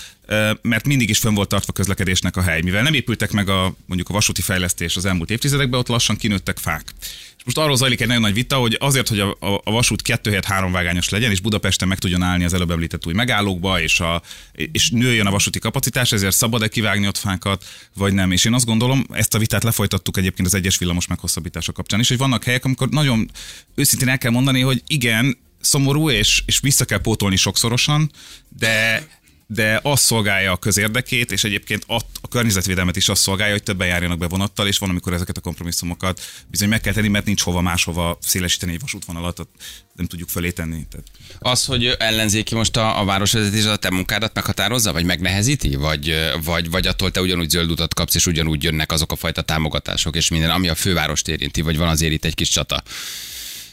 mert mindig is fönn volt tartva közlekedésnek a hely. Mivel nem épültek meg a, mondjuk a vasúti fejlesztés az elmúlt évtizedekben, ott lassan kinőttek fák. És most arról zajlik egy nagyon nagy vita, hogy azért, hogy a, a, a vasút kettő helyett három vágányos legyen, és Budapesten meg tudjon állni az előbb említett új megállókba, és, a, és nőjön a vasúti kapacitás, ezért szabad-e kivágni ott fákat, vagy nem. És én azt gondolom, ezt a vitát lefolytattuk egyébként az egyes villamos meghosszabbítása kapcsán is, hogy vannak helyek, amikor nagyon őszintén el kell mondani, hogy igen, szomorú, és, és vissza kell pótolni sokszorosan, de de az szolgálja a közérdekét, és egyébként a, környezetvédelmet is azt szolgálja, hogy többen járjanak be vonattal, és van, amikor ezeket a kompromisszumokat bizony meg kell tenni, mert nincs hova máshova szélesíteni egy vasútvonalat, nem tudjuk fölé tenni. Tehát Az, hogy ellenzéki most a, a városvezetés a te munkádat meghatározza, vagy megnehezíti? Vagy, vagy, vagy attól te ugyanúgy zöld utat kapsz, és ugyanúgy jönnek azok a fajta támogatások, és minden, ami a fővárost érinti, vagy van azért itt egy kis csata?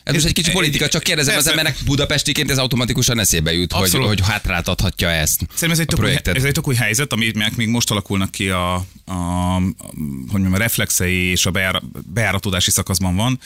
Ez most egy kicsi politika, csak kérdezem az embernek budapestiként ez automatikusan eszébe jut, hogy, hogy hátráltathatja ezt Szerintem ez egy, tök projektet. ez egy tök új helyzet, aminek még most alakulnak ki a, a, a, hogy mondjam, a reflexei és a bejár, bejáratódási szakaszban van.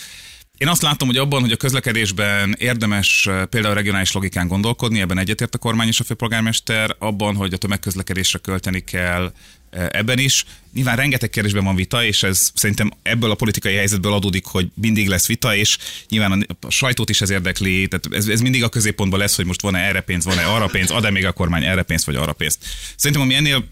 Én azt látom, hogy abban, hogy a közlekedésben érdemes eh, például regionális logikán gondolkodni, ebben egyetért a kormány és a főpolgármester, abban, hogy a tömegközlekedésre költeni kell, ebben is. Nyilván rengeteg kérdésben van vita, és ez szerintem ebből a politikai helyzetből adódik, hogy mindig lesz vita, és nyilván a, a sajtót is ez érdekli, tehát ez, ez mindig a középpontban lesz, hogy most van-e erre pénz, van-e arra pénz, ad-e még a kormány erre pénzt, vagy arra pénzt. Szerintem ami ennél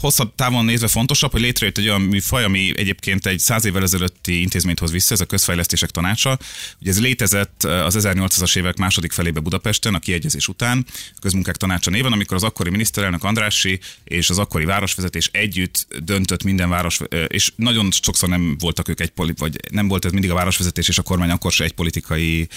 hosszabb távon nézve fontosabb, hogy létrejött egy olyan műfaj, ami egyébként egy száz évvel ezelőtti intézményt hoz vissza, ez a közfejlesztések tanácsa. Ugye ez létezett az 1800-as évek második felébe Budapesten, a kiegyezés után, a közmunkák tanácsa néven, amikor az akkori miniszterelnök Andrássy és az akkori városvezetés együtt döntött minden város, és nagyon sokszor nem voltak ők egy vagy nem volt ez mindig a városvezetés és a kormány akkor se egy politikai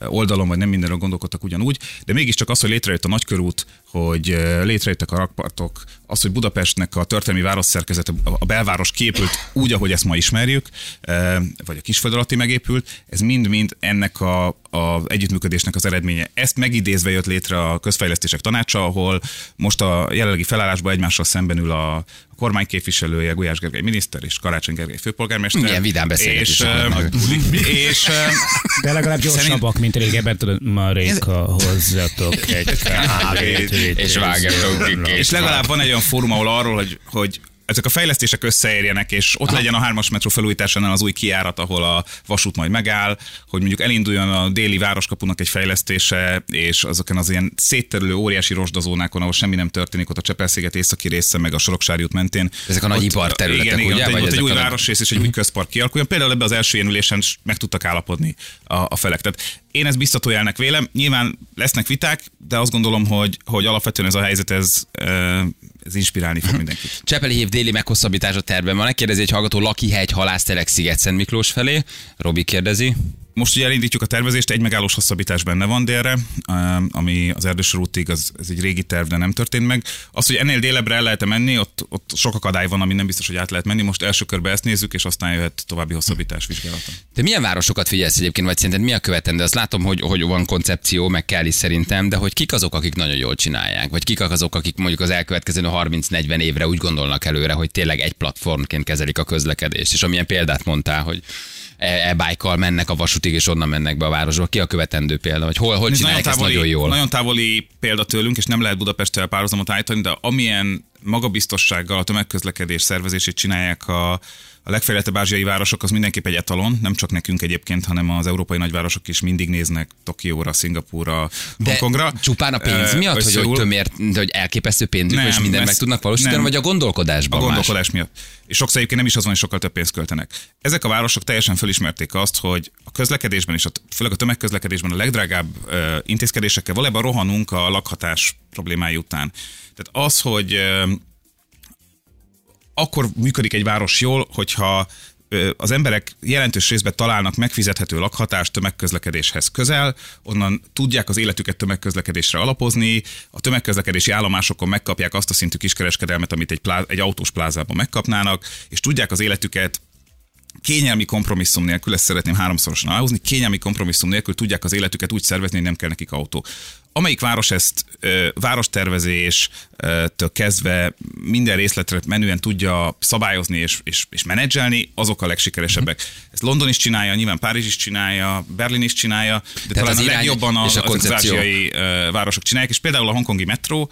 oldalon, vagy nem mindenről gondolkodtak ugyanúgy, de mégiscsak az, hogy létrejött a nagykörút, hogy létrejöttek a rakpartok, az, hogy Budapestnek a történelmi városszerkezete, a belváros képült úgy, ahogy ezt ma ismerjük, vagy a kisföld alatti megépült, ez mind-mind ennek a, a együttműködésnek az eredménye. Ezt megidézve jött létre a közfejlesztések tanácsa, ahol most a jelenlegi felállásban egymással szemben ül a, kormány képviselője, Gulyás Gergely miniszter és Karácsony Gergely főpolgármester. Milyen vidám beszélgetés. És, és, és, de legalább gyorsabbak, mint régebben, tudod, Maréka, hozzatok egy kávét. És vágjatok ki. És legalább van egy olyan fórum, ahol arról, hogy, hogy ezek a fejlesztések összeérjenek, és ott Aha. legyen a hármas metró felújításánál az új kiárat, ahol a vasút majd megáll, hogy mondjuk elinduljon a déli városkapunak egy fejlesztése, és azokon az ilyen szétterülő óriási rozsdazónákon, ahol semmi nem történik, ott a Csepel-sziget északi része, meg a Soroksári út mentén. Ezek a nagy iparterületek, igen, igen, ugye? Ott, egy, ott egy új városrész és egy új közpark kialakuljon. Például ebbe az első énülésen meg tudtak állapodni a, a felek. Tehát én ezt biztató jelnek vélem. Nyilván lesznek viták, de azt gondolom, hogy, hogy alapvetően ez a helyzet, ez, ez inspirálni fog mindenkit. Csepeli hív déli meghosszabbítása terben van. Kérdezi egy hallgató Lakihegy halászterek Sziget Szent Miklós felé. Robi kérdezi. Most ugye elindítjuk a tervezést, egy megállós hosszabbítás benne van délre, ami az erdősor útig, az, ez egy régi terv, de nem történt meg. Az, hogy ennél délebbre el lehet menni, ott, ott sok akadály van, ami nem biztos, hogy át lehet menni. Most első körben ezt nézzük, és aztán jöhet további hosszabbítás vizsgálata. De milyen városokat figyelsz egyébként, vagy szerinted mi a követendő? Azt látom, hogy, hogy van koncepció, meg kell is szerintem, de hogy kik azok, akik nagyon jól csinálják, vagy kik azok, akik mondjuk az elkövetkező 30-40 évre úgy gondolnak előre, hogy tényleg egy platformként kezelik a közlekedést. És amilyen példát mondtál, hogy e-bike-kal mennek a vasútig, és onnan mennek be a városba. Ki a követendő példa? Vagy hol, hol csinálják nagyon távoli, ezt nagyon jól? Nagyon távoli példa tőlünk, és nem lehet Budapesttel párhuzamot állítani, de amilyen magabiztossággal a tömegközlekedés szervezését csinálják a, a legfejlettebb ázsiai városok az mindenképp egy etalon, nem csak nekünk egyébként, hanem az európai nagyvárosok is mindig néznek Tokióra, Szingapúra, Hongkongra. Csupán a pénz miatt, hogy, hogy tömér, de hogy elképesztő pénzük, nem, és mindent meg tudnak valósítani, nem, vagy a gondolkodásban? A gondolkodás más? miatt. És sokszor egyébként nem is az van, hogy sokkal több pénzt költenek. Ezek a városok teljesen felismerték azt, hogy a közlekedésben és a, főleg a tömegközlekedésben a legdrágább uh, intézkedésekkel valójában rohanunk a lakhatás problémái után. Tehát az, hogy akkor működik egy város jól, hogyha az emberek jelentős részben találnak megfizethető lakhatást tömegközlekedéshez közel, onnan tudják az életüket tömegközlekedésre alapozni, a tömegközlekedési állomásokon megkapják azt a szintű kiskereskedelmet, amit egy, pláz, egy autós plázában megkapnának, és tudják az életüket kényelmi kompromisszum nélkül, ezt szeretném háromszorosan aláhozni, kényelmi kompromisszum nélkül tudják az életüket úgy szervezni, hogy nem kell nekik autó amelyik város ezt várostervezéstől kezdve minden részletre menően tudja szabályozni és, és, és menedzselni, azok a legsikeresebbek. Ezt London is csinálja, nyilván Párizs is csinálja, Berlin is csinálja, de Tehát talán az a legjobban az, a az ázsiai városok csinálják, és például a hongkongi metró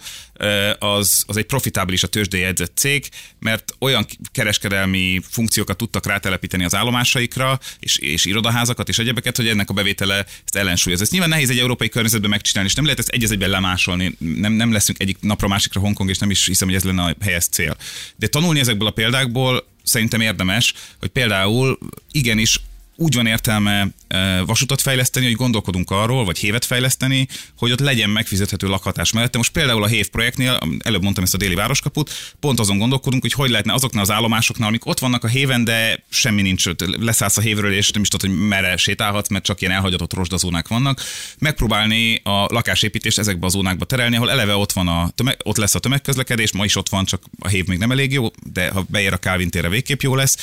az, az egy profitábilis a tőzsdei jegyzett cég, mert olyan kereskedelmi funkciókat tudtak rátelepíteni az állomásaikra, és, és irodaházakat és egyebeket, hogy ennek a bevétele ezt ellensúlyoz. Ez nyilván nehéz egy európai környezetben megcsinálni, és nem lehet lehet ezt egy egyben lemásolni, nem, nem leszünk egyik napra másikra Hongkong, és nem is hiszem, hogy ez lenne a helyes cél. De tanulni ezekből a példákból szerintem érdemes, hogy például igenis úgy van értelme vasutat fejleszteni, hogy gondolkodunk arról, vagy hévet fejleszteni, hogy ott legyen megfizethető lakhatás mellette. Most például a hév projektnél, előbb mondtam ezt a déli városkaput, pont azon gondolkodunk, hogy hogy lehetne azoknál az állomásoknál, amik ott vannak a héven, de semmi nincs, leszállsz a hévről, és nem is tudod, hogy merre sétálhatsz, mert csak ilyen elhagyatott rozsdazónák vannak. Megpróbálni a lakásépítést ezekbe a zónákba terelni, ahol eleve ott van a tömeg, ott lesz a tömegközlekedés, ma is ott van, csak a hév még nem elég jó, de ha beér a Calvin térre végképp jó lesz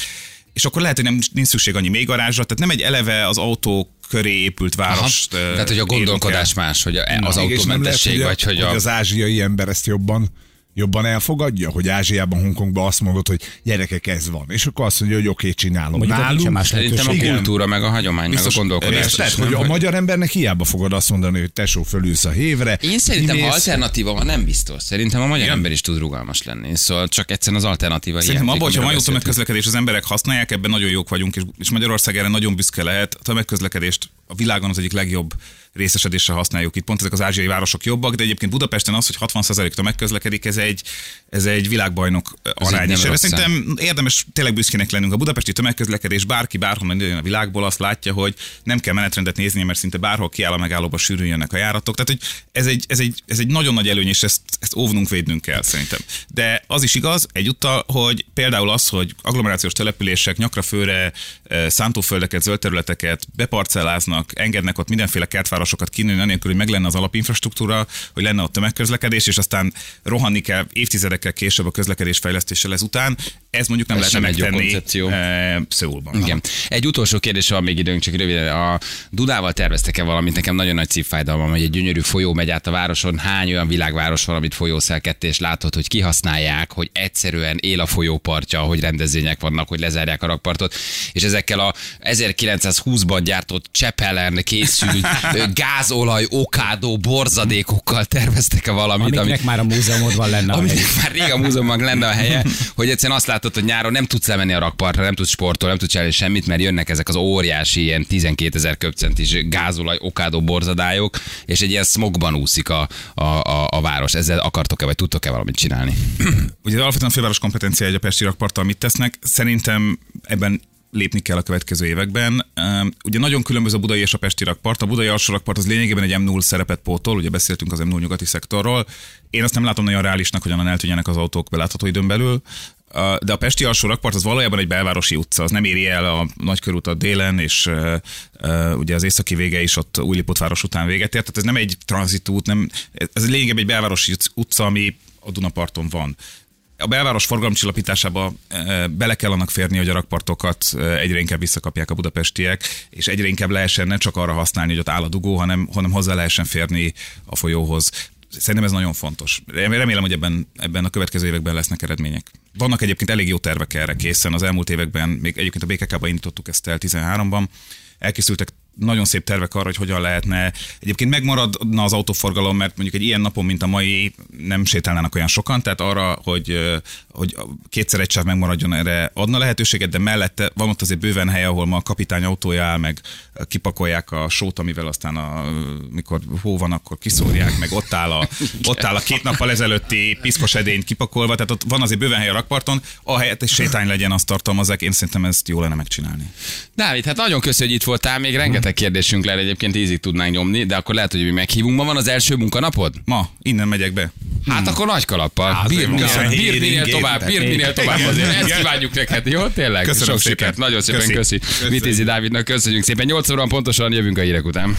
és akkor lehet, hogy nem nincs szükség annyi még garázsra, tehát nem egy eleve az autó köré épült város. Tehát, hogy a gondolkodás más, hogy az autómentesség, vagy hogy, a... hogy az ázsiai ember ezt jobban jobban elfogadja, hogy Ázsiában, Hongkongban azt mondod, hogy gyerekek, ez van. És akkor azt mondja, hogy oké, okay, csinálom. Mondjuk Nálunk, más Szerintem a kultúra, meg a hagyomány, Biztos, meg a gondolkodás. Tehát, hogy a magyar embernek hiába fogod azt mondani, hogy tesó fölülsz a hévre. Én szerintem, ha alternatíva van, nem biztos. Szerintem a magyar Igen. ember is tud rugalmas lenni. Szóval csak egyszerűen az alternatíva Szerintem abban, hogyha jó tömegközlekedés, az emberek használják, ebben nagyon jók vagyunk, és, és Magyarország erre nagyon büszke lehet. A tömegközlekedést a világon az egyik legjobb részesedésre használjuk itt. Pont ezek az ázsiai városok jobbak, de egyébként Budapesten az, hogy 60% megközlekedik, ez egy, ez egy világbajnok arány. És erre szerintem érdemes tényleg büszkének lennünk. A budapesti tömegközlekedés bárki bárhol jön a világból, azt látja, hogy nem kell menetrendet nézni, mert szinte bárhol kiáll a megállóba sűrűn jönnek a járatok. Tehát, hogy ez egy, ez egy, ez egy nagyon nagy előny, és ezt, ezt óvnunk, védnünk kell szerintem. De az is igaz egyúttal, hogy például az, hogy agglomerációs települések nyakra főre eh, szántóföldeket, zöld területeket beparcelláznak, engednek ott mindenféle kertvárosokat kinőni, anélkül, hogy meg lenne az alapinfrastruktúra, hogy lenne ott tömegközlekedés, és aztán rohanni kell évtizedekkel később a közlekedés fejlesztéssel ezután. Ez mondjuk nem Ez lehetne sem egy jó megtenni koncepció. eh, Szöulban. Igen. Egy utolsó kérdés van még időnk, csak röviden. A Dunával terveztek-e valamit? Nekem nagyon nagy szívfájdalmam, hogy egy gyönyörű folyó megy át a városon. Hány olyan világváros van, amit folyószelkedtés látod, hogy kihasználják, hogy egyszerűen él a folyópartja, hogy rendezvények vannak, hogy lezárják a rakpartot, és ezekkel a 1920-ban gyártott Csepelen készült gázolaj, okádó, borzadékokkal terveztek-e valamit, Amiknek amit már a múzeumodban lenne a aminek már rég a múzeumban lenne a helye, hogy egyszerűen azt látod, hogy nyáron nem tudsz lemenni a rakpartra, nem tudsz sportolni, nem tudsz csinálni semmit, mert jönnek ezek az óriási ilyen 12 ezer köpcentis gázolaj, okádó borzadályok, és egy ilyen smogban úszik a, a, a, a város. Ezzel akartok-e, vagy tudtok-e valamit csinálni? Ugye alapvetően a főváros kompetencia egy a Pesti rakparttal mit tesznek. Szerintem ebben lépni kell a következő években. Ugye nagyon különböző a budai és a pesti rakpart. A budai alsó rakpart az lényegében egy M0 szerepet pótol, ugye beszéltünk az M0 nyugati szektorról. Én azt nem látom nagyon reálisnak, hogy onnan eltűnjenek az autók belátható időn belül. De a Pesti alsó rakpart az valójában egy belvárosi utca, az nem éri el a nagykörútat délen, és ugye az északi vége is ott Újlipótváros után véget ért, tehát ez nem egy tranzitút, nem, ez lényegében egy belvárosi utca, ami a Dunaparton van a belváros forgalomcsillapításába bele kell annak férni, hogy a rakpartokat egyre inkább visszakapják a budapestiek, és egyre inkább lehessen ne csak arra használni, hogy ott áll a dugó, hanem, hanem hozzá lehessen férni a folyóhoz. Szerintem ez nagyon fontos. Remélem, hogy ebben, ebben a következő években lesznek eredmények. Vannak egyébként elég jó tervek erre készen. Az elmúlt években, még egyébként a BKK-ban indítottuk ezt el 13-ban, elkészültek nagyon szép tervek arra, hogy hogyan lehetne. Egyébként megmaradna az autóforgalom, mert mondjuk egy ilyen napon, mint a mai, nem sétálnának olyan sokan, tehát arra, hogy, hogy kétszer egy sáv megmaradjon, erre adna lehetőséget, de mellette van ott azért bőven hely, ahol ma a kapitány autója áll, meg kipakolják a sót, amivel aztán a, mikor hó van, akkor kiszórják, meg ott áll a, ott áll a két nappal ezelőtti piszkos edényt kipakolva, tehát ott van azért bőven hely a rakparton, ahelyett, hogy sétány legyen, azt tartalmazzák, én szerintem ezt jó lenne megcsinálni. Dávid, hát nagyon köszönjük, hogy itt voltál, még rengeteg kérdésünk lenne, egyébként ízig tudnánk nyomni, de akkor lehet, hogy mi meghívunk. Ma van az első munkanapod? Ma, innen megyek be. Hát akkor nagy kalappal. Bírd minél, köszönjük. bírd minél tovább, bírd minél tovább azért. Ezt kívánjuk neked, jó? Tényleg? Köszönöm Sok szépen. sikert. Nagyon szépen Köszi. köszi. Vitézi Dávidnak köszönjük szépen. 8 óra pontosan jövünk a hírek után.